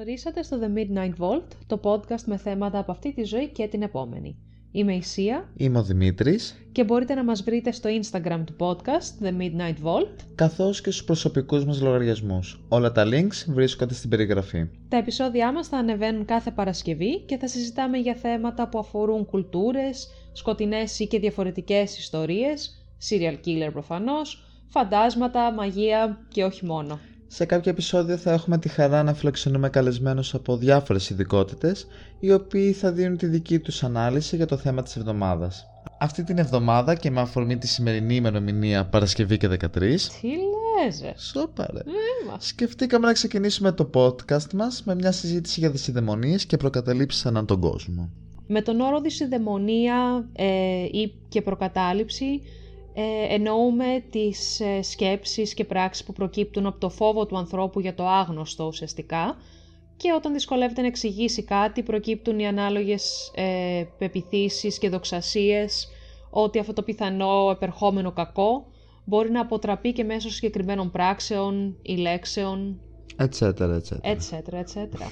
ορίσατε στο The Midnight Vault, το podcast με θέματα από αυτή τη ζωή και την επόμενη. Είμαι η Σία Είμαι ο Δημήτρης, και μπορείτε να μας βρείτε στο Instagram του podcast, The Midnight Vault. καθώς και στους προσωπικούς μας λογαριασμούς. Όλα τα links βρίσκονται στην περιγραφή. Τα επεισόδια μας θα ανεβαίνουν κάθε Παρασκευή και θα συζητάμε για θέματα που αφορούν κουλτούρες, σκοτεινές ή και διαφορετικές ιστορίες, serial killer προφανώς, φαντάσματα, μαγεία και όχι μόνο. Σε κάποια επεισόδια θα έχουμε τη χαρά να φιλοξενούμε καλεσμένους από διάφορες ειδικότητες, οι οποίοι θα δίνουν τη δική τους ανάλυση για το θέμα της εβδομάδας. Αυτή την εβδομάδα και με αφορμή τη σημερινή ημερομηνία Παρασκευή και 13, Τι λες ρε. σοπα ρε, Έμα. σκεφτήκαμε να ξεκινήσουμε το podcast μας με μια συζήτηση για δυσιδαιμονίες και προκαταλήψεις ανά τον κόσμο. Με τον όρο δυσιδαιμονία ε, ή και προκατάληψη ε, εννοούμε τις ε, σκέψεις και πράξεις που προκύπτουν από το φόβο του ανθρώπου για το άγνωστο ουσιαστικά και όταν δυσκολεύεται να εξηγήσει κάτι προκύπτουν οι ανάλογες ε, πεπιθήσεις και δοξασίες ότι αυτό το πιθανό επερχόμενο κακό μπορεί να αποτραπεί και μέσω συγκεκριμένων πράξεων ή λέξεων, Ετσέτερα, ετσέτερα. etc. etc.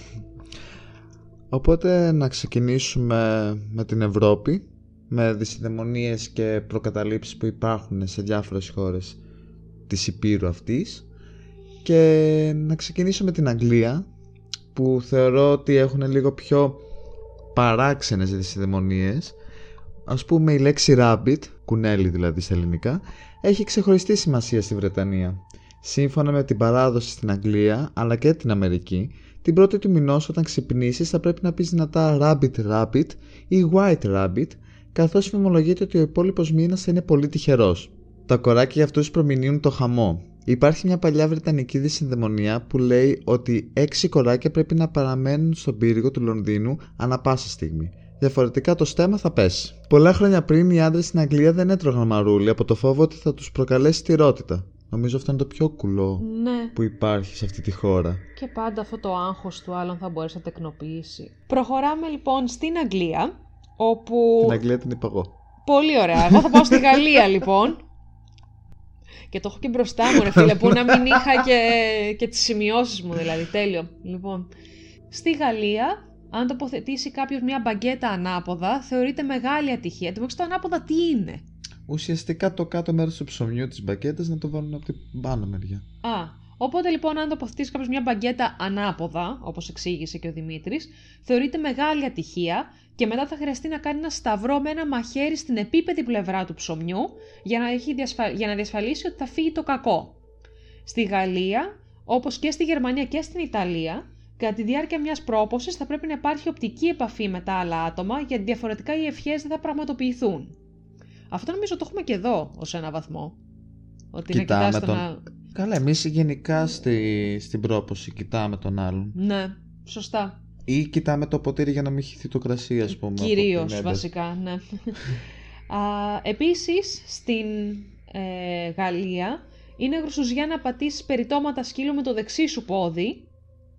Οπότε να ξεκινήσουμε με την Ευρώπη, με δυσιδαιμονίες και προκαταλήψεις που υπάρχουν σε διάφορες χώρες της Υπήρου αυτής και να ξεκινήσω με την Αγγλία που θεωρώ ότι έχουν λίγο πιο παράξενες δυσιδαιμονίες ας πούμε η λέξη rabbit, κουνέλι δηλαδή στα ελληνικά, έχει ξεχωριστή σημασία στη Βρετανία. Σύμφωνα με την παράδοση στην Αγγλία αλλά και την Αμερική, την πρώτη του μηνός όταν ξυπνήσεις θα πρέπει να πεις δυνατά rabbit rabbit ή white rabbit, καθώς φημολογείται ότι ο υπόλοιπος μήνας θα είναι πολύ τυχερός. Τα κοράκια για αυτούς προμηνύουν το χαμό. Υπάρχει μια παλιά βρετανική δυσυνδαιμονία που λέει ότι έξι κοράκια πρέπει να παραμένουν στον πύργο του Λονδίνου ανα πάσα στιγμή. Διαφορετικά το στέμα θα πέσει. Πολλά χρόνια πριν οι άντρες στην Αγγλία δεν έτρωγαν μαρούλι από το φόβο ότι θα τους προκαλέσει τυρότητα. Νομίζω αυτό είναι το πιο κουλό Ναι. που υπάρχει σε αυτή τη χώρα. Και πάντα αυτό το άγχος του άλλον θα μπορέσει να τεκνοποιήσει. Προχωράμε λοιπόν στην Αγγλία, όπου... Την Αγγλία την είπα εγώ. Πολύ ωραία. Εγώ θα πάω στη Γαλλία λοιπόν. Και το έχω και μπροστά μου ρε φίλε, που να μην είχα και, και τις σημειώσεις μου δηλαδή, τέλειο. Λοιπόν, στη Γαλλία, αν τοποθετήσει κάποιος μια μπαγκέτα ανάποδα, θεωρείται μεγάλη ατυχία. Το το ανάποδα τι είναι; Ουσιαστικά το κάτω μέρος του ψωμιού της μπακέτα να το βάλουν από την πάνω μεριά. Α, οπότε λοιπόν αν τοποθετήσει κάποιος μια μπαγκέτα ανάποδα, όπως εξήγησε και ο Δημήτρης, θεωρείται μεγάλη ατυχία και μετά θα χρειαστεί να κάνει ένα σταυρό με ένα μαχαίρι στην επίπεδη πλευρά του ψωμιού για να, έχει διασφα... για να διασφαλίσει ότι θα φύγει το κακό. Στη Γαλλία, όπως και στη Γερμανία και στην Ιταλία, κατά τη διάρκεια μιας πρόπωσης θα πρέπει να υπάρχει οπτική επαφή με τα άλλα άτομα γιατί διαφορετικά οι ευχές δεν θα πραγματοποιηθούν. Αυτό νομίζω το έχουμε και εδώ ως ένα βαθμό. Ότι να Κοιτάμε κοιτάς τον τον- α- Καλά, εμείς γενικά στη, στην πρόποση κοιτάμε τον άλλον. Ναι, σωστά. Ή κοιτάμε το ποτήρι για να μην χυθεί το κρασί, ας πούμε. από Κυρίως την ένταση. βασικά, ναι. Α, επίσης, στην ε, Γαλλία είναι γρουσουζιά να πατήσεις περιτώματα σκύλου με το δεξί σου πόδι,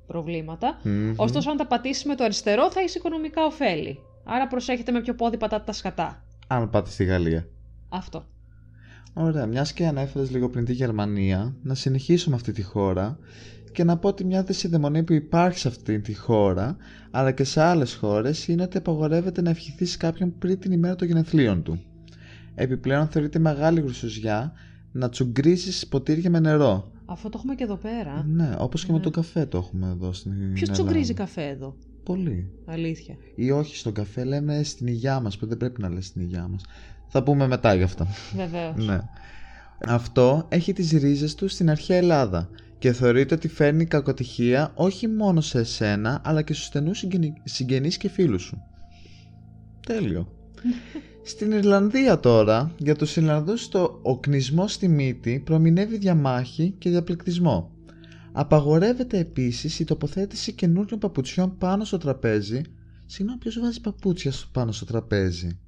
προβλήματα. Μμμ. Ωστόσο, αν τα πατήσεις με το αριστερό θα έχει οικονομικά ωφέλη. Άρα προσέχετε με ποιο πόδι πατάτε τα σκατά. Αν πάτε στη Γαλλία. Αυτό. Ωραία, μιας και ανέφερες λίγο πριν τη Γερμανία, να συνεχίσω με αυτή τη χώρα και να πω ότι μια δυσιδαιμονία που υπάρχει σε αυτή τη χώρα, αλλά και σε άλλες χώρες, είναι ότι απαγορεύεται να ευχηθεί κάποιον πριν την ημέρα των γενεθλίων του. Επιπλέον, θεωρείται μεγάλη γρουσουζιά να τσουγκρίσει ποτήρια με νερό. Αυτό το έχουμε και εδώ πέρα. Ναι, όπως και με Ναι. τον καφέ το έχουμε εδώ στην Ποιος Ελλάδα. τσουγκρίζει καφέ εδώ; Πολύ. Αλήθεια. Ή όχι στον καφέ, λέμε στην υγειά μας, που δεν πρέπει να λες στην υγειά μας. Θα πούμε μετά γι' αυτό. Βεβαίως. Ναι. Αυτό έχει τις ρίζες του στην αρχαία Ελλάδα και θεωρείται ότι φέρνει κακοτυχία όχι μόνο σε εσένα αλλά και στους στενούς συγγενεί- συγγενείς και φίλους σου. Τέλειο. Στην Ιρλανδία τώρα, για τους Ιρλανδούς το οκνισμό στη μύτη προμηνεύει διαμάχη και διαπληκτισμό. Απαγορεύεται επίσης η τοποθέτηση καινούριων παπουτσιών πάνω στο τραπέζι. Συγγνώμη, ποιος βάζει παπούτσια στο- πάνω στο τραπέζι;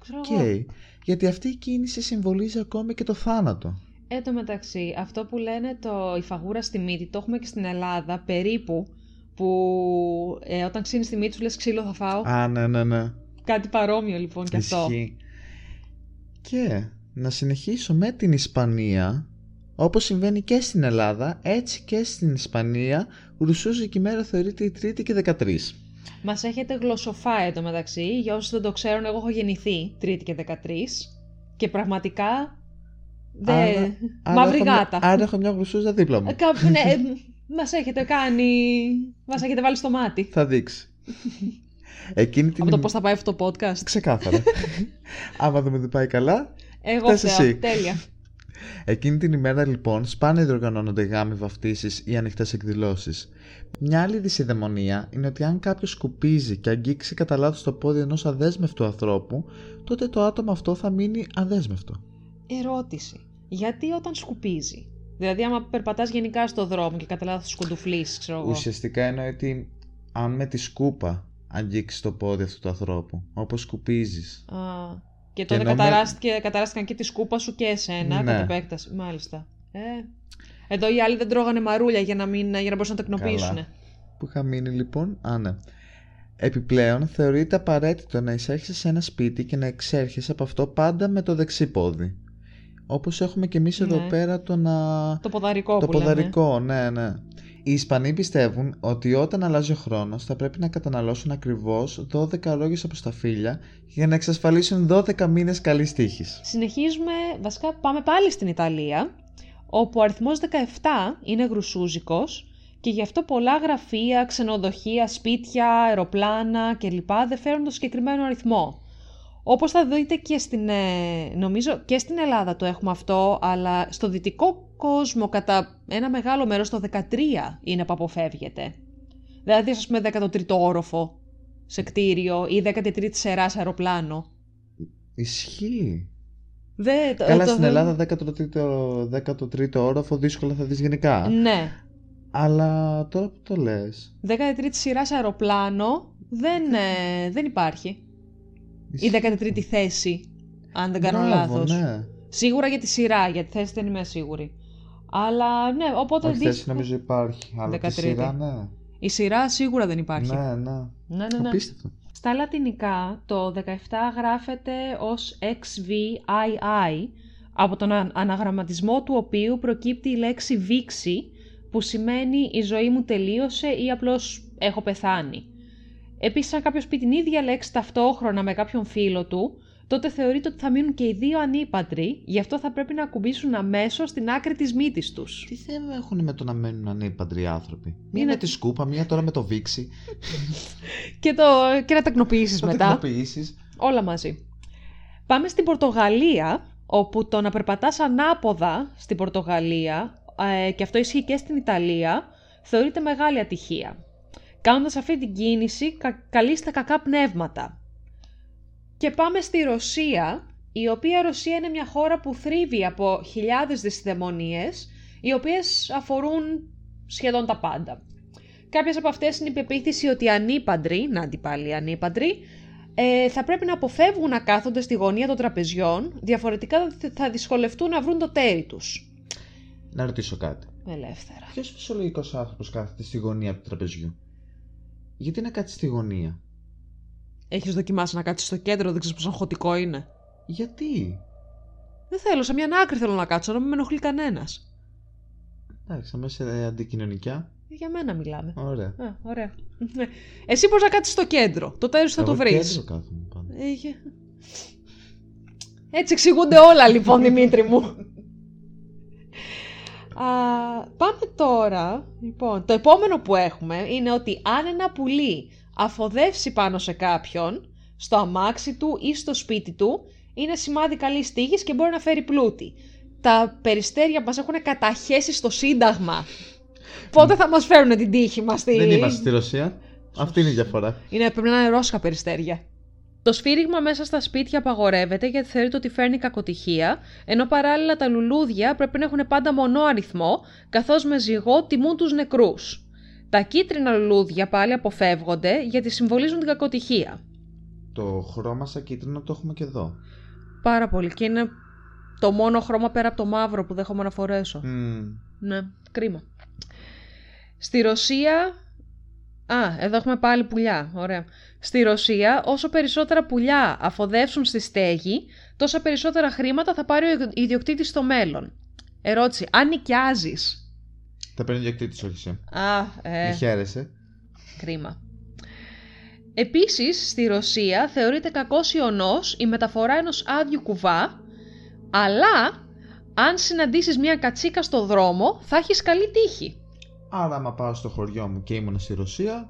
Ξέρω Οκ. εγώ. Γιατί αυτή η κίνηση συμβολίζει ακόμη και το θάνατο. Εν τω μεταξύ, αυτό που λένε το η φαγούρα στη μύτη, το έχουμε και στην Ελλάδα περίπου, που ε, όταν ξύνεις τη μύτη σου λες ξύλο θα φάω. Α, ναι, ναι, ναι. Κάτι παρόμοιο λοιπόν και αυτό. Ισχύει. Και να συνεχίσω με την Ισπανία Όπως συμβαίνει και στην Ελλάδα, έτσι και στην Ισπανία, γρουσούζικη μέρα θεωρείται η Τρίτη και 13. Μας έχετε γλωσσοφάει εδώ μεταξύ. Για όσους δεν το ξέρουν, εγώ έχω γεννηθεί Τρίτη και 13. Και πραγματικά. Δε... Άρα- άρα Μαύρη έχω μια- γάτα. Άρα έχω μια γλουσούζα δίπλα μου. Ε, κάπου, ναι, ε, μας έχετε κάνει... Μας έχετε βάλει στο μάτι. Θα δείξει. Εκείνη την Από το ημ- πώς θα πάει αυτό το podcast. Ξεκάθαρα. Άμα δεν μου δεν πάει καλά. Εγώ Θες φταίω. εσύ. Τέλεια. Εκείνη την ημέρα λοιπόν σπάνια διοργανώνονται γάμοι, βαφτίσεις ή ανοιχτές εκδηλώσεις. Μια άλλη δυσιδαιμονία είναι ότι αν κάποιος σκουπίζει και αγγίξει κατά λάθος το πόδι ενός αδέσμευτου ανθρώπου, τότε το άτομο αυτό θα μείνει αδέσμευτο. Ερώτηση. Γιατί όταν σκουπίζει; Δηλαδή, άμα περπατάς γενικά στο δρόμο και κατά λάθος σκοντουφλείς, ξέρω εγώ. Ουσιαστικά εννοεί ότι αν με τη σκούπα αγγίξεις το πόδι αυτού του ανθρώπου, όπως σκουπίζεις, Α, και τότε ενώ με- καταράστηκε, καταράστηκαν και τη σκούπα σου και εσένα, Ναι. κατ' επέκταση. Μάλιστα. Ε, εδώ οι άλλοι δεν τρώγανε μαρούλια για να, μην, για να μπορούσαν να το εκνοποιήσουν. Καλά. Που είχα μείνει λοιπόν, α ναι. Επιπλέον, θεωρείται απαραίτητο να εισέρχεσαι σε ένα σπίτι και να εξέρχεσαι από αυτό πάντα με το δεξί πόδι. Όπως έχουμε και εμείς εδώ Ναι. πέρα το να... Το ποδαρικό το που λέμε. ποδαρικό, ναι, ναι. Οι Ισπανοί πιστεύουν ότι όταν αλλάζει ο χρόνος θα πρέπει να καταναλώσουν ακριβώς 12 ρόγες από σταφύλια για να εξασφαλίσουν 12 μήνες καλής τύχης. Συνεχίζουμε, βασικά πάμε πάλι στην Ιταλία, όπου ο αριθμός 17 είναι γρουσούζικος και γι' αυτό πολλά γραφεία, ξενοδοχεία, σπίτια, αεροπλάνα κλπ. δεν φέρουν το συγκεκριμένο αριθμό. Όπως θα δείτε και στην, ε, νομίζω και στην Ελλάδα το έχουμε αυτό, αλλά στο δυτικό κόσμο κατά ένα μεγάλο μέρος το 13 είναι που αποφεύγεται. Δηλαδή, ας πούμε, 13ο όροφο σε κτίριο ή 13η σειρά σε αεροπλάνο. Ισχύει. Δεν, το- Καλά το- στην Ελλάδα 13ο, 13ο όροφο δύσκολα θα δεις γενικά. Ναι. Αλλά τώρα που το λες... 13η σειρά σε αεροπλάνο δεν, ε, δεν υπάρχει. Η 13η θέση, αν δεν κάνω Μπράβο, λάθος. Ναι. Σίγουρα για τη σειρά, για τη θέση δεν είμαι σίγουρη. Αλλά ναι, οπότε Όχι, δεις- θέση νομίζω υπάρχει. Αλλά τη 13η. σειρά, ναι. η σειρά σίγουρα δεν υπάρχει. Ναι, ναι. ναι, ναι. ναι. Απίστευτο. Στα λατινικά το 17 γράφεται ως XVII, από τον α- αναγραμματισμό του οποίου προκύπτει η λέξη βήξη, που σημαίνει «η ζωή μου τελείωσε» ή απλώς «έχω πεθάνει». Επίσης, αν κάποιος πει την ίδια λέξη ταυτόχρονα με κάποιον φίλο του, τότε θεωρείται ότι θα μείνουν και οι δύο ανήπαντροι, γι' αυτό θα πρέπει να ακουμπήσουν αμέσως στην άκρη της μύτης τους. Τι θέμα έχουν με το να μένουν ανήπαντροι άνθρωποι; Μία Είναι- με τη σκούπα, μία τώρα με το βήξη. Και, το, και να τεκνοποιήσεις Θα μετά. τεχνοποιήσεις. Όλα μαζί. Πάμε στην Πορτογαλία, όπου το να περπατάς ανάποδα στην Πορτογαλία, ε, και αυτό ισχύει και στην Ιταλία, θεωρείται μεγάλη ατυχία. Κάνοντας αυτή την κίνηση, κα, καλείστε κακά πνεύματα. Και πάμε στη Ρωσία, η οποία Ρωσία είναι μια χώρα που θρύβει από χιλιάδες δυσδαιμονίες, οι οποίες αφορούν σχεδόν τα πάντα. Κάποιες από αυτές είναι η πεποίθηση ότι οι ανήπαντροι, να την πάλι οι ανήπαντροι, ε, θα πρέπει να αποφεύγουν να κάθονται στη γωνία των τραπεζιών, διαφορετικά θα δυσκολευτούν να βρουν το τέρι τους. Να ρωτήσω κάτι. Ελεύθερα. Ποιος φυσιολογικός άνθρωπος κάθεται στη γωνία του τραπεζιού; Γιατί να κάτσεις στη γωνία; Έχεις δοκιμάσει να κάτσεις στο κέντρο, δεν ξέρεις πόσο αγχωτικό είναι. Γιατί; Δεν θέλω, σε μια άκρη θέλω να κάτσω, να μην με ενοχλεί κανένας. Εντάξει, θα είμαστε ε, αντικοινωνικά. Για μένα μιλάμε. Ωραία. Α, ωραία. Εσύ μπορείς να κάτσεις στο κέντρο; Το τέρι σου θα Εγώ το βρεις. κέντρο κάθομαι πάντα. Ε, για- Έτσι εξηγούνται όλα λοιπόν, Δημήτρη μου. Α, πάμε τώρα. Λοιπόν, το επόμενο που έχουμε είναι ότι αν ένα πουλί αφοδεύσει πάνω σε κάποιον, στο αμάξι του ή στο σπίτι του, είναι σημάδι καλής τύχης και μπορεί να φέρει πλούτη. Τα περιστέρια μας έχουν καταχέσει στο Σύνταγμα. Πότε θα μας φέρουν την τύχη μας στη... Δεν είμαστε στη Ρωσία. Αυτή είναι η διαφορά. Είναι, πρέπει να είναι ρόσκα περιστέρια. Το σφύριγμα μέσα στα σπίτια απαγορεύεται γιατί θεωρείται ότι φέρνει κακοτυχία, ενώ παράλληλα τα λουλούδια πρέπει να έχουν πάντα μονό αριθμό, καθώς με ζυγό τιμούν τους νεκρούς. Τα κίτρινα λουλούδια πάλι αποφεύγονται γιατί συμβολίζουν την κακοτυχία. Το χρώμα σαν κίτρινο το έχουμε και εδώ. Πάρα πολύ και είναι το μόνο χρώμα πέρα από το μαύρο που δέχομαι να φορέσω. Μμμ. Ναι, κρίμα. Στη Ρωσία... Α, εδώ έχουμε πάλι πουλιά. Ωραία. Στη Ρωσία, όσο περισσότερα πουλιά αφοδεύσουν στη στέγη, τόσα περισσότερα χρήματα θα πάρει ο ιδιοκτήτης στο μέλλον. Ερώτηση. Αν νοικιάζεις; Τα παίρνει διοκτήτη, όχι εσύ. Α, ε, Μη χαίρεσαι. κρίμα. Επίσης, στη Ρωσία θεωρείται κακός ιονός η μεταφορά ενός άδειου κουβά, αλλά αν συναντήσεις μια κατσίκα στο δρόμο θα έχεις καλή τύχη. Άρα, άμα πάω στο χωριό μου και ήμουν στη Ρωσία,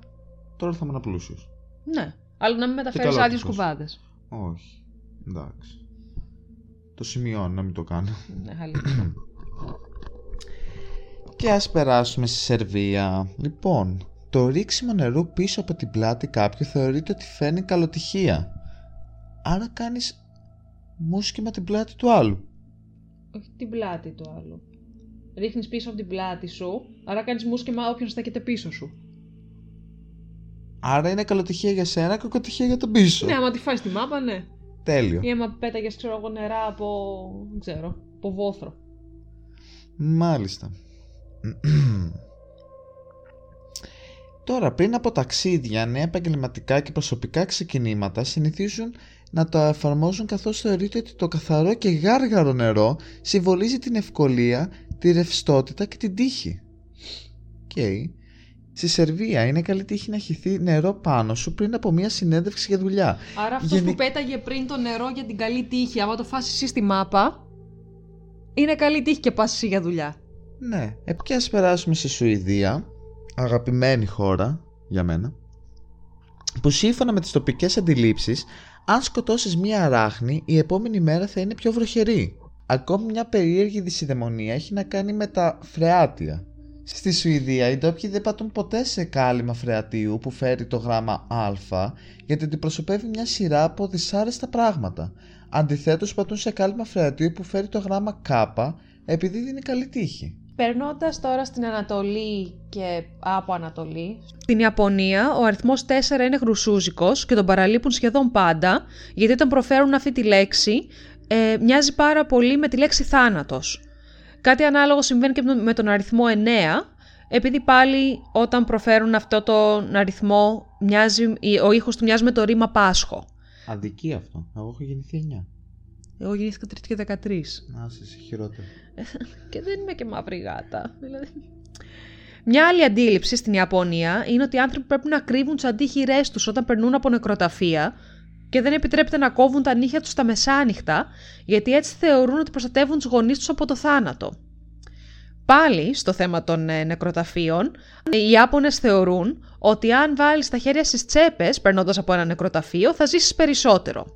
τώρα θα ήμουν πλούσιος. Ναι, αλλά να μην μεταφέρεις καλό άδειους τύπος. κουβάδες. Όχι. Εντάξει. Το σημειώνω να μην το κάνω. Ναι, αλήθεια. Και ας περάσουμε στη Σερβία. Λοιπόν, το ρίξιμο νερού πίσω από την πλάτη κάποιου θεωρείται ότι φέρνει καλοτυχία. Άρα κάνεις μουσκεμα την πλάτη του άλλου. Όχι την πλάτη του άλλου. Ρίχνεις πίσω από την πλάτη σου, άρα κάνεις μουσκεμα όποιον στέκεται πίσω σου. Άρα είναι καλοτυχία για σένα και κακοτυχία για τον πίσω. Ναι, άμα τη φας τη μάπα, ναι. Τέλειο. Ή άμα πέταγες, ξέρω εγώ, νερά από, δεν ξέρω, από βόθρο. Μάλιστα. Τώρα, πριν από ταξίδια, νέα επαγγελματικά και προσωπικά ξεκινήματα συνηθίζουν να το εφαρμόζουν καθώς θεωρείται ότι το καθαρό και γάργαρο νερό συμβολίζει την ευκολία, τη ρευστότητα και την τύχη. Οκ. Στη Σερβία είναι καλή τύχη να χυθεί νερό πάνω σου πριν από μια συνέντευξη για δουλειά. Άρα αυτός Γενι- που πέταγε πριν το νερό για την καλή τύχη, άμα το φας εσύ στη μάπα, είναι καλή τύχη και πας εσύ για δουλειά. Ναι. Ε, και ας περάσουμε στη Σουηδία, αγαπημένη χώρα για μένα, που σύμφωνα με τις τοπικές αντιλήψεις, αν σκοτώσεις μία αράχνη, η επόμενη μέρα θα είναι πιο βροχερή. Ακόμη μια περίεργη δυσιδαιμονία έχει να κάνει με τα φρεάτια. Στη Σουηδία οι ντόπιοι δεν πατούν ποτέ σε κάλυμα φρεατίου που φέρει το γράμμα Α γιατί αντιπροσωπεύει μια σειρά από δυσάρεστα πράγματα. Αντιθέτως πατούν σε κάλυμα φρεατίου που φέρει το γράμμα Κ επειδή δίνει καλή τύχη. Περνώντας τώρα στην Ανατολή και από Ανατολή. Στην Ιαπωνία ο αριθμός 4 είναι χρυσούζικος και τον παραλείπουν σχεδόν πάντα, γιατί όταν προφέρουν αυτή τη λέξη ε, μοιάζει πάρα πολύ με τη λέξη θάνατος. Κάτι ανάλογο συμβαίνει και με τον αριθμό 9, επειδή πάλι όταν προφέρουν αυτό τον αριθμό μοιάζει, ο ήχος του μοιάζει με το ρήμα Πάσχο. Αδική αυτό. Εγώ έχω γεννηθεί 9. Εγώ γεννήθηκα 3 και 13. Να είσαι χειρότερο. και δεν είμαι και μαύρη γάτα. Δηλαδή. Μια άλλη αντίληψη στην Ιαπωνία είναι ότι οι άνθρωποι πρέπει να κρύβουν τις αντίχειρές τους όταν περνούν από νεκροταφεία και δεν επιτρέπεται να κόβουν τα νύχια τους στα μεσάνυχτα, γιατί έτσι θεωρούν ότι προστατεύουν τους γονείς τους από το θάνατο. Πάλι στο θέμα των ε, νεκροταφείων, οι Ιάπωνες θεωρούν ότι αν βάλεις τα χέρια στις τσέπες περνώντας από ένα νεκροταφείο θα ζήσεις περισσότερο.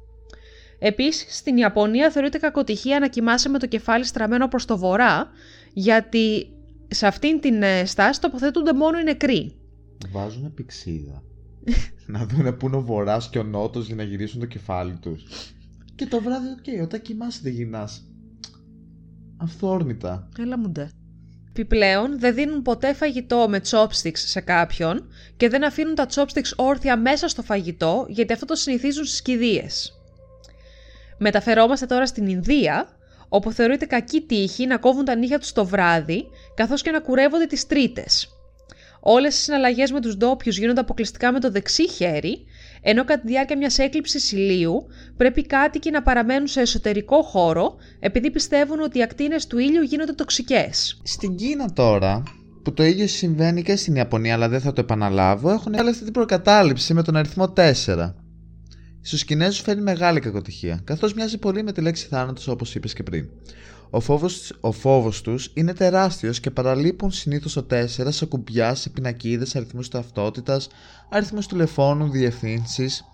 Επίσης, στην Ιαπωνία θεωρείται κακοτυχία να κοιμάσαι με το κεφάλι στραμμένο προς το βορρά, γιατί σε αυτήν την ε, στάση τοποθετούνται μόνο οι νεκροί. Βάζουν πυξίδα. να δούνε πού είναι ο βορράς και ο νότος για να γυρίσουν το κεφάλι τους. Και το βράδυ, οκ, όταν κοιμάσαι δεν γυρνάς. Αυθόρμητα. Έλα μου ντε. Επιπλέον, δεν δίνουν ποτέ φαγητό με chopsticks σε κάποιον και δεν αφήνουν τα chopsticks όρθια μέσα στο φαγητό, γιατί αυτό το συνηθίζουν στις κηδείες. Μεταφερόμαστε τώρα στην Ινδία, όπου θεωρείται κακή τύχη να κόβουν τα νύχια τους το βράδυ, καθώς και να κουρεύονται τις τρίτες. Όλες οι συναλλαγές με τους ντόπιους γίνονται αποκλειστικά με το δεξί χέρι, ενώ κατά τη διάρκεια μιας έκλειψης ηλίου πρέπει οι κάτοικοι να παραμένουν σε εσωτερικό χώρο, επειδή πιστεύουν ότι οι ακτίνες του ήλιου γίνονται τοξικές. Στην Κίνα τώρα, που το ίδιο συμβαίνει και στην Ιαπωνία, αλλά δεν θα το επαναλάβω, έχουν βάλει αυτή την προκατάληψη με τον αριθμό 4. Στους Κινέζους φέρνει μεγάλη κακοτυχία, καθώς μοιάζει πολύ με τη λέξη θάνατος όπως είπες και πριν. Ο φόβος, ο φόβος τους είναι τεράστιος και παραλείπουν συνήθως το 4 σε κουμπιάς, σε πινακίδες, αριθμούς ταυτότητας, αριθμούς τηλεφώνου, διευθύνσεις.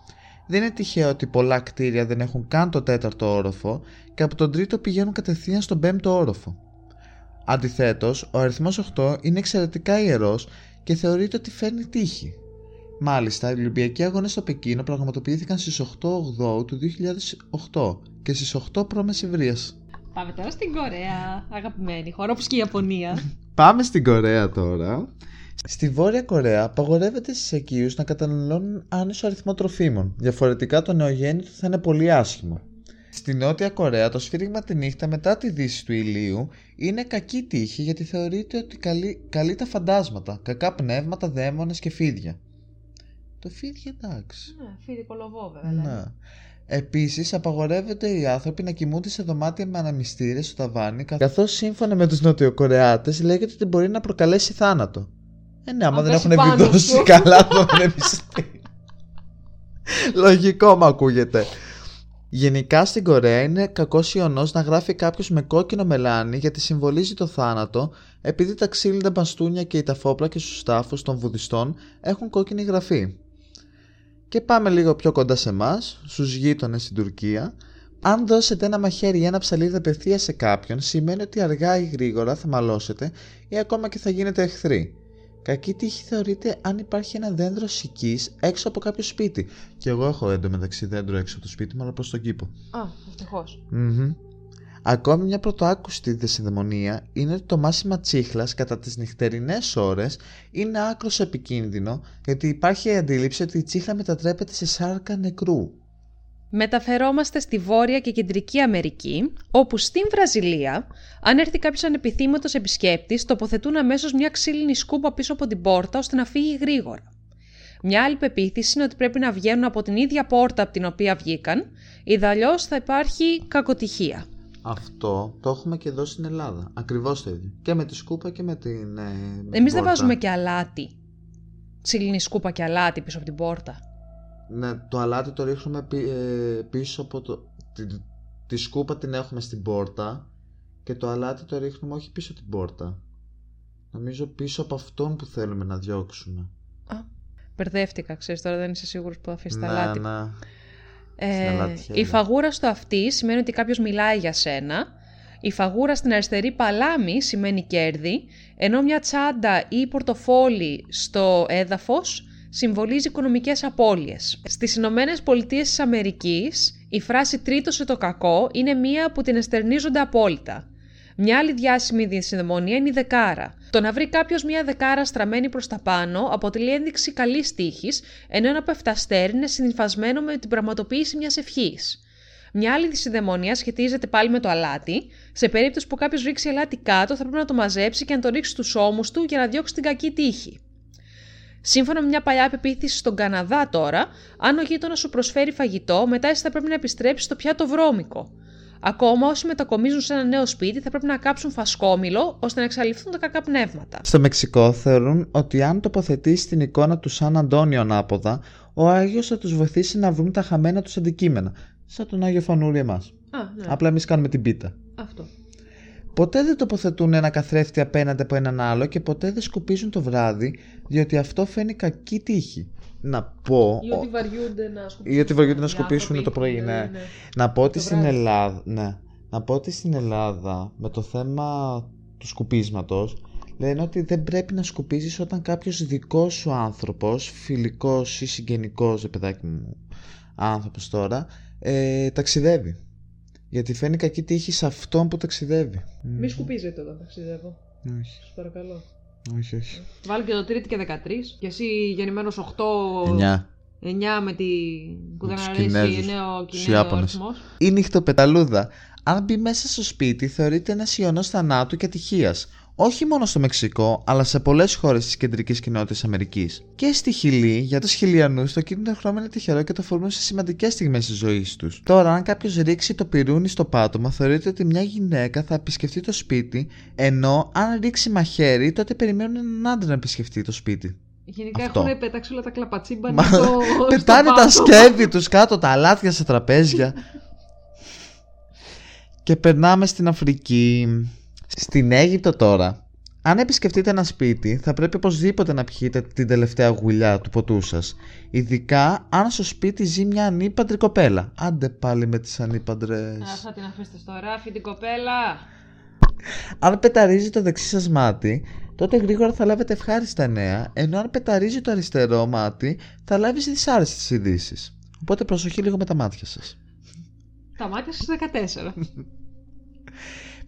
Δεν είναι τυχαίο ότι πολλά κτίρια δεν έχουν καν το τέταρτο όροφο και από τον τρίτο πηγαίνουν κατευθείαν στον πέμπτο όροφο. Αντιθέτως, ο αριθμός 8 είναι εξαιρετικά ιερός και θεωρείται ότι φέρνει τύχη. Μάλιστα, οι Ολυμπιακοί Αγώνες στο Πεκίνο πραγματοποιήθηκαν στις 8 Οκτώου του 2008 και στις 8 π.Μ. Πάμε τώρα στην Κορέα, αγαπημένη χώρα, όπως και η Ιαπωνία. Πάμε στην Κορέα τώρα. Στη Βόρεια Κορέα απαγορεύεται στις οικείους να καταναλώνουν άνισο αριθμό τροφίμων. Διαφορετικά το νεογέννητο θα είναι πολύ άσχημο. Στη Νότια Κορέα το σφύριγμα τη νύχτα μετά τη δύση του ηλίου είναι κακή τύχη γιατί θεωρείται ότι καλεί, καλεί τα φαντάσματα, κακά πνεύματα, δαίμονες και φίδια. Το φίδια εντάξει. Ναι, φίδι κολοβό βέβαια. Ναι. Επίσης, απαγορεύεται οι άνθρωποι να κοιμούνται σε δωμάτια με αναμυστήρε στο ταβάνι, καθώς σύμφωνα με τους Νοτιοκορεάτες λέγεται ότι μπορεί να προκαλέσει θάνατο. Ε, ναι, άμα Αν δεν πέσει έχουν πάνω βιδώσει σου. καλά το ανεμιστήριο. Λογικό μου ακούγεται. Γενικά στην Κορέα είναι κακός ιονός να γράφει κάποιος με κόκκινο μελάνι γιατί συμβολίζει το θάνατο, επειδή τα ξύλινα μπαστούνια και οι ταφόπλακε στους τάφους των βουδιστών έχουν κόκκινη γραφή. Και πάμε λίγο πιο κοντά σε εμάς, στους γείτονες στην Τουρκία. Αν δώσετε ένα μαχαίρι ή ένα ψαλίδι απευθείας σε κάποιον, σημαίνει ότι αργά ή γρήγορα θα μαλώσετε ή ακόμα και θα γίνετε εχθροί. Κακή τύχη θεωρείται αν υπάρχει ένα δέντρο σικής έξω από κάποιο σπίτι. Και εγώ έχω εντωμεταξύ δέντρο έξω από το σπίτι μου, αλλά προς τον κήπο. Α, ευτυχώς. Μμμ. Ακόμη μια πρωτοάκουστη δεσυνδαιμονία είναι ότι το μάσιμα τσίχλας κατά τις νυχτερινές ώρες είναι άκρος επικίνδυνο γιατί υπάρχει η αντίληψη ότι η τσίχλα μετατρέπεται σε σάρκα νεκρού. Μεταφερόμαστε στη Βόρεια και Κεντρική Αμερική, όπου στην Βραζιλία, αν έρθει κάποιος ανεπιθύμητος επισκέπτης, τοποθετούν αμέσως μια ξύλινη σκούπα πίσω από την πόρτα ώστε να φύγει γρήγορα. Μια άλλη πεποίθηση είναι ότι πρέπει να βγαίνουν από την ίδια πόρτα από την οποία βγήκαν, ιδαλλιώς θα υπάρχει κακοτυχία. Αυτό το έχουμε και εδώ στην Ελλάδα. Ακριβώς το ίδιο. Και με τη σκούπα και με την. Ε, με την Εμεί δεν πόρτα. βάζουμε και αλάτι. Ξύλινη σκούπα και αλάτι πίσω από την πόρτα. Ναι, το αλάτι το ρίχνουμε πι- ε, πίσω από το. Τη, τη σκούπα την έχουμε στην πόρτα και το αλάτι το ρίχνουμε όχι πίσω από την πόρτα. Νομίζω πίσω από αυτόν που θέλουμε να διώξουμε. Μπερδεύτηκα, ξέρεις τώρα δεν είσαι σίγουρος που θα αφήσει τα ναι, αλάτι. ναι. Ε, αλάτι χέρι. η φαγούρα στο αυτί σημαίνει ότι κάποιος μιλάει για σένα. Η φαγούρα στην αριστερή παλάμη σημαίνει κέρδη, ενώ μια τσάντα ή πορτοφόλι στο έδαφος συμβολίζει οικονομικές απώλειες. Στις Ηνωμένες Πολιτείες της Αμερικής, η φράση «τρίτωσε το κακό» είναι μία που την εστερνίζονται απόλυτα. Μια άλλη διάσημη διασυνδεμονία είναι η δεκάρα. Το να βρει κάποιος μια δεκάρα στραμμένη προς τα πάνω αποτελεί ένδειξη καλής τύχης, ενώ ένα πεφταστέρι είναι συνυφασμένο με την πραγματοποίηση μιας ευχής. Μια άλλη δυσυνδεμονία σχετίζεται πάλι με το αλάτι. Σε περίπτωση που κάποιος ρίξει αλάτι κάτω, θα πρέπει να το μαζέψει και να το ρίξει στους ώμους του για να διώξει την κακή τύχη. Σύμφωνα με μια παλιά πεποίθηση στον Καναδά τώρα, αν ο γείτονας σου προσφέρει φαγητό, μετά εσύ θα πρέπει να επιστρέψεις στο πιάτο βρώμικο. Ακόμα όσοι μετακομίζουν σε ένα νέο σπίτι θα πρέπει να κάψουν φασκόμηλο ώστε να εξαλειφθούν τα κακά πνεύματα. Στο Μεξικό θεωρούν ότι αν τοποθετήσει την εικόνα του Σαν Αντώνιο ανάποδα, ο Άγιος θα τους βοηθήσει να βρουν τα χαμένα τους αντικείμενα. Σαν τον Άγιο Φανούρη εμάς. Α, ναι. Απλά εμείς κάνουμε την πίτα. Αυτό. Ποτέ δεν τοποθετούν ένα καθρέφτη απέναντι από έναν άλλο και ποτέ δεν σκουπίζουν το βράδυ, διότι αυτό φαίνει κακή τύχη. Να πω. Ή ότι βαριούνται να σκουπίσουν. Ή ότι βαριούνται να οι σκουπίσουν άνθρωποι. το πρωί, ναι. ναι. Να πω ότι Το στην βράδυ. Ελλάδα. Ναι. Να πω ότι στην Ελλάδα με το θέμα του σκουπίσματος λένε ότι δεν πρέπει να σκουπίζεις όταν κάποιος δικός σου άνθρωπος, φιλικός ή συγγενικός, ρε παιδάκι μου, άνθρωπος τώρα, ε, ταξιδεύει. Γιατί φαίνει κακή τύχη σε αυτόν που ταξιδεύει. Μη σκουπίζετε όταν ταξιδεύω. Όχι, Σας παρακαλώ. Όχι, όχι. Βάλει και το τρίτη και 13. Και εσύ γεννημένος 8. Εννιά. 9 με τη. που Με δεν τους αρέσει Κινέζους, νέο τους Κινέζο Ιάπωνες. αριθμός. Η νυχτοπεταλούδα, αν μπει μέσα στο σπίτι, θεωρείται ένας ιονό θανάτου και ατυχίας. Όχι μόνο στο Μεξικό, αλλά σε πολλές χώρες της κεντρικής κοινότητας Αμερικής. Και στη Χιλή, για τους Χιλιανούς, το κίνητο χρώμα είναι τυχερό και το φορούν σε σημαντικές στιγμές της ζωής τους. Τώρα, αν κάποιος ρίξει το πυρούνι στο πάτωμα, θεωρείται ότι μια γυναίκα θα επισκεφτεί το σπίτι, ενώ αν ρίξει μαχαίρι, τότε περιμένουν έναν άντρα να επισκεφτεί το σπίτι. Γενικά Αυτό. έχουν πετάξει όλα τα κλαπατσίμπα Μα- στο. στο Πετάνε τα πάτο. σκεύη τους κάτω, τα αλάτια σε τραπέζια. και περνάμε στην Αφρική. Στην Αίγυπτο τώρα. Αν επισκεφτείτε ένα σπίτι, θα πρέπει οπωσδήποτε να πιείτε την τελευταία γουλιά του ποτού σας. Ειδικά αν στο σπίτι ζει μια ανήπαντρη κοπέλα. Άντε πάλι με τις ανήπαντρες. Α, θα την αφήσετε στο ράφι την κοπέλα. Αν πεταρίζει το δεξί σας μάτι, τότε γρήγορα θα λάβετε ευχάριστα νέα, ενώ αν πεταρίζει το αριστερό μάτι, θα λάβεις δυσάρεστες ειδήσεις. Οπότε προσοχή λίγο με τα μάτια σας. Τα μάτια στις 14.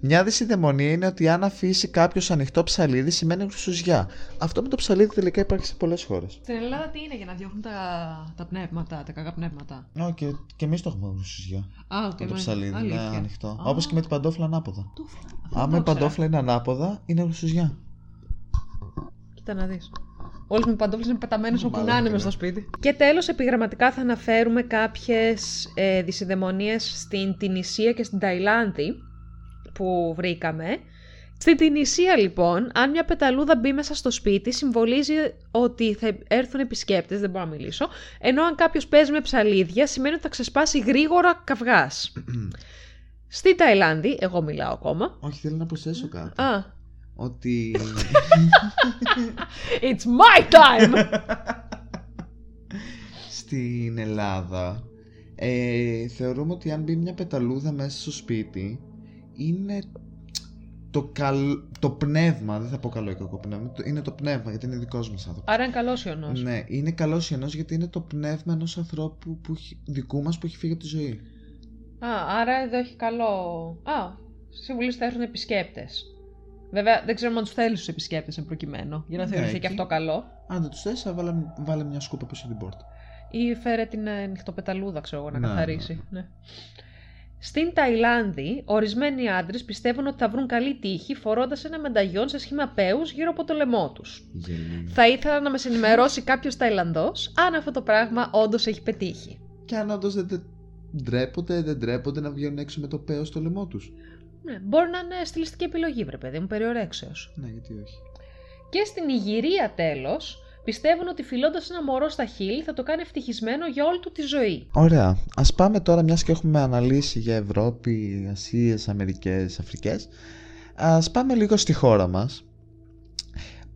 Μια δυσυδαιμονία είναι ότι αν αφήσει κάποιος ανοιχτό ψαλίδι σημαίνει χρυσουζιά. Αυτό με το ψαλίδι τελικά υπάρχει σε πολλές χώρες. Στην Ελλάδα τι είναι για να διώχνουν τα, τα πνεύματα, τα κακά πνεύματα. Ναι, και, και εμείς το έχουμε γρουσουζιά. Α, οκ, με το μα- ψαλίδι, ναι, αλήθεια. ανοιχτό. Α. Όπως και με την παντόφλα ανάποδα. Τούφλα. Αυτό Άμα δεν η το ήξερα. παντόφλα είναι ανάποδα, είναι γρουσουζιά. Κοίτα να δεις. Όλες μου οι παντόφλες είναι πεταμένες όπου Μάλλον να είναι και μες στο ναι. σπίτι. Και τέλος, επιγραμματικά θα αναφέρουμε κάποιες ε, δεισιδαιμονίες στην Τυνησία και στην Ταϊλάνδη που βρήκαμε. Στην Τυνησία λοιπόν, αν μια πεταλούδα μπει μέσα στο σπίτι, συμβολίζει ότι θα έρθουν επισκέπτες, δεν μπορώ να μιλήσω, ενώ αν κάποιος παίζει με ψαλίδια, σημαίνει ότι θα ξεσπάσει γρήγορα καυγάς. Στην Ταϊλάνδη, εγώ μιλάω ακόμα. Όχι, θέλω να προσθέσω κάτι. Α, Ότι. it's my time! στην Ελλάδα ε, θεωρούμε ότι αν μπει μια πεταλούδα μέσα στο σπίτι είναι το, καλ... το πνεύμα, δεν θα πω καλό ή κακό πνεύμα, το- είναι το πνεύμα γιατί είναι δικός μας άνθρωπος. Άρα είναι καλός ιονός. Ναι, είναι καλός ιονός γιατί είναι το πνεύμα ενός ανθρώπου που έχει- δικού μας που έχει φύγει από τη ζωή. Α, άρα εδώ έχει καλό. Α, συμβουλή θα έρθουν επισκέπτες. Βέβαια, δεν ξέρουμε αν τους θέλεις τους επισκέπτες εν προκειμένου, για να Ναι, θεωρηθεί και εκεί. αυτό καλό. Αν δεν τους θες, θα βάλε, βάλε μια σκούπα πίσω την πόρτα. Ή φέρε την ε, νυχτοπεταλούδα, ξέρω εγώ, να Ναι, καθαρίσει. Ναι. Στην Ταϊλάνδη, ορισμένοι άντρες πιστεύουν ότι θα βρουν καλή τύχη φορώντας ένα μενταγιόν σε σχήμα πέους γύρω από το λαιμό τους. Γελίο. Θα ήθελα να με ενημερώσει κάποιος Ταϊλανδός αν αυτό το πράγμα όντως έχει πετύχει. Και αν όντως δεν τε- ντρέπονται, δεν ντρέπονται να βγαίνουν έξω με το πέος στο λαιμό τους. Ναι, μπορεί να είναι στιλιστική επιλογή, βρε παιδί μου, περιορέξεως. Ναι, γιατί όχι. Και στην Ιγυρία τέλος, πιστεύουν ότι φιλώντας ένα μωρό στα χείλη θα το κάνει ευτυχισμένο για όλη του τη ζωή. Ωραία. Ας πάμε τώρα, μιας και έχουμε αναλύσει για Ευρώπη, Ασίες, Αμερικές, Αφρικές. Ας πάμε λίγο στη χώρα μας.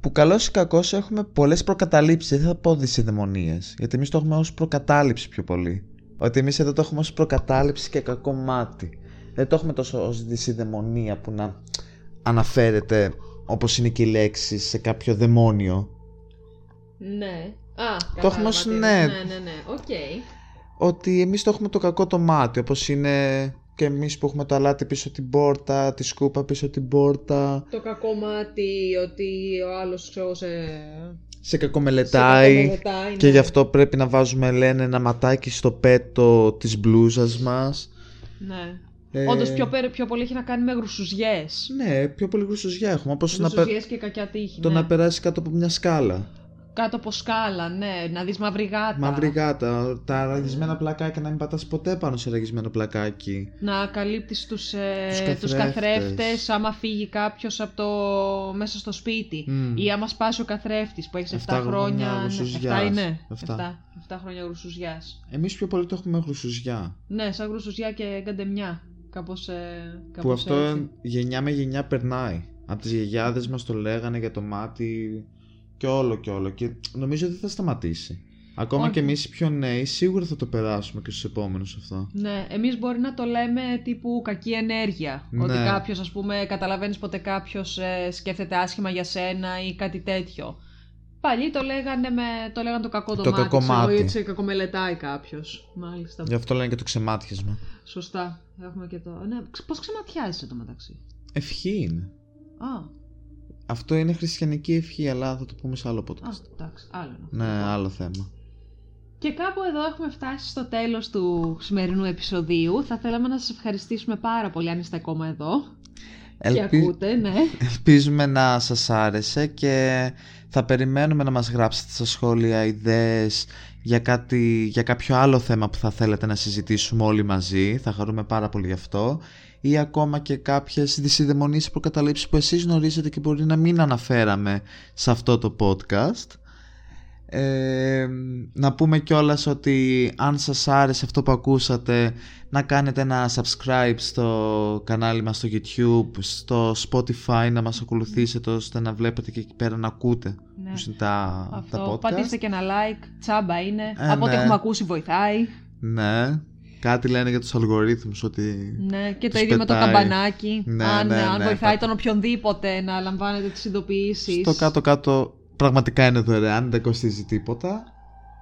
Που καλώς ή κακώς έχουμε πολλές προκαταλήψεις, δεν θα πω δυσιδαιμονίες. Γιατί εμείς το έχουμε ως προκατάληψη πιο πολύ. Ότι εμείς εδώ το έχουμε ως προκατάληψη και κακό μάτι. Δεν το έχουμε τόσο ως δυσιδαιμονία που να αναφέρεται όπως είναι και η λέξη σε κάποιο δαιμόνιο. Ναι. Α, Το έχουμε ως ναι. Ναι, ναι, ναι. Οκ. ότι εμείς το έχουμε το κακό το μάτι, όπως είναι και εμείς που έχουμε το αλάτι πίσω την πόρτα, τη σκούπα πίσω την πόρτα, Το κακό μάτι ότι ο άλλος ξέρω σε... σε κακομελετάει σε κακομελετάει, και ναι. γι' αυτό πρέπει να βάζουμε λένε ένα ματάκι στο πέτο της μπλούζας μας. Ναι. Ε, Όντως πιο, πε- πιο πολύ έχει να κάνει με γρουσουζιές. Ναι, πιο πολύ γρουσουζιά έχουμε, όπως να, πε- Γρουσουζιές και κακιά τύχη. το ναι. να περάσει κάτω από μια σκάλα. Κάτω από σκάλα, ναι. Να δεις μαύρη γάτα. Μαύρη γάτα, τα ραγισμένα πλακάκια να μην πατάς ποτέ πάνω σε ραγισμένο πλακάκι. Να καλύπτεις τους, ε, Τους τους καθρέφτες. καθρέφτες άμα φύγει κάποιος από το... μέσα στο σπίτι. Μμ. Ή άμα σπάσει ο καθρέφτης που έχεις 7 Εφτά χρόνια χρόνια. ναι, γρουσουζιάς. 7 είναι. Εφτά. 7, 7 χρόνια γρουσουζιάς. Εμείς πιο πολύ το έχουμε γρουσουζιά. Ναι, σαν γρουσουζιά και γκαντεμιά. Κάπως, ε, Που κάπως αυτό έτσι. γενιά με γενιά περνάει. Από τις γιαγιάδες μας το λέγανε για το μάτι και όλο και όλο. Και νομίζω ότι δεν θα σταματήσει. Ακόμα Όχι. και εμείς οι πιο νέοι σίγουρα θα το περάσουμε και στους επόμενους αυτό. Ναι, εμείς μπορεί να το λέμε τύπου κακή ενέργεια. Ναι. Ότι κάποιος, ας πούμε, καταλαβαίνεις ποτέ κάποιος ε, σκέφτεται άσχημα για σένα ή κάτι τέτοιο. Παλιοί το λέγανε, με, το λέγανε το κακό το, Το μάτι, κακό ξέρω, μάτι. ή έτσι κακομελετάει κάποιος. Μάλιστα. Γι' αυτό λένε και το ξεμάτιασμα. Σωστά. Έχουμε και το... Ναι, ξ- πώς ξεματιάζεσαι το μεταξύ; Ευχή είναι. Α, Αυτό είναι χριστιανική ευχή, αλλά θα το πούμε σε άλλο α, podcast. εντάξει, άλλο είναι. αυτό. Ναι, άλλο θέμα. Και κάπου εδώ έχουμε φτάσει στο τέλος του σημερινού επεισοδίου. Θα θέλαμε να σας ευχαριστήσουμε πάρα πολύ αν είστε ακόμα εδώ. Και Ελπι- ακούτε, ναι. Ελπίζουμε να σας άρεσε και θα περιμένουμε να μας γράψετε στα σχόλια ιδέες για, κάτι, για κάποιο άλλο θέμα που θα θέλετε να συζητήσουμε όλοι μαζί. Θα χαρούμε πάρα πολύ γι' αυτό. Ή ακόμα και κάποιες δυσιδαιμονίες ή προκαταλήψεις που εσείς γνωρίζετε και μπορεί να μην αναφέραμε σε αυτό το podcast. Ε, να πούμε κιόλας ότι αν σας άρεσε αυτό που ακούσατε να κάνετε ένα subscribe στο κανάλι μας στο YouTube, στο Spotify να μας ακολουθήσετε ώστε να βλέπετε και εκεί πέρα να ακούτε Ναι. πώς είναι τα, τα Αυτό, podcast. πατήστε και ένα like, τσάμπα είναι. Ε, Από ό,τι ναι. έχουμε ακούσει βοηθάει. Ναι, κάτι λένε για τους αλγορίθμους ότι Ναι, και το Τους ίδιο με το πετάει. καμπανάκι. Ναι, αν ναι, αν ναι, βοηθάει πα- τον οποιονδήποτε να λαμβάνετε τις ειδοποιήσεις. στο κάτω-κάτω πραγματικά είναι δωρεάν, δεν κοστίζει τίποτα.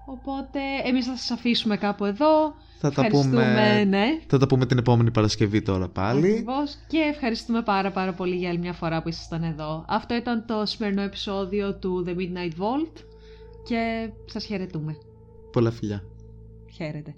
Οπότε εμείς θα σας αφήσουμε κάπου εδώ. Θα τα, Ευχαριστούμε, πούμε, ναι. θα τα πούμε την επόμενη Παρασκευή τώρα πάλι. Ακριβώς. Και ευχαριστούμε πάρα πάρα πολύ για άλλη μια φορά που ήσασταν εδώ. Αυτό ήταν το σημερινό επεισόδιο του The Midnight Vault και σας χαιρετούμε. Πολλά φιλιά. Χαίρετε.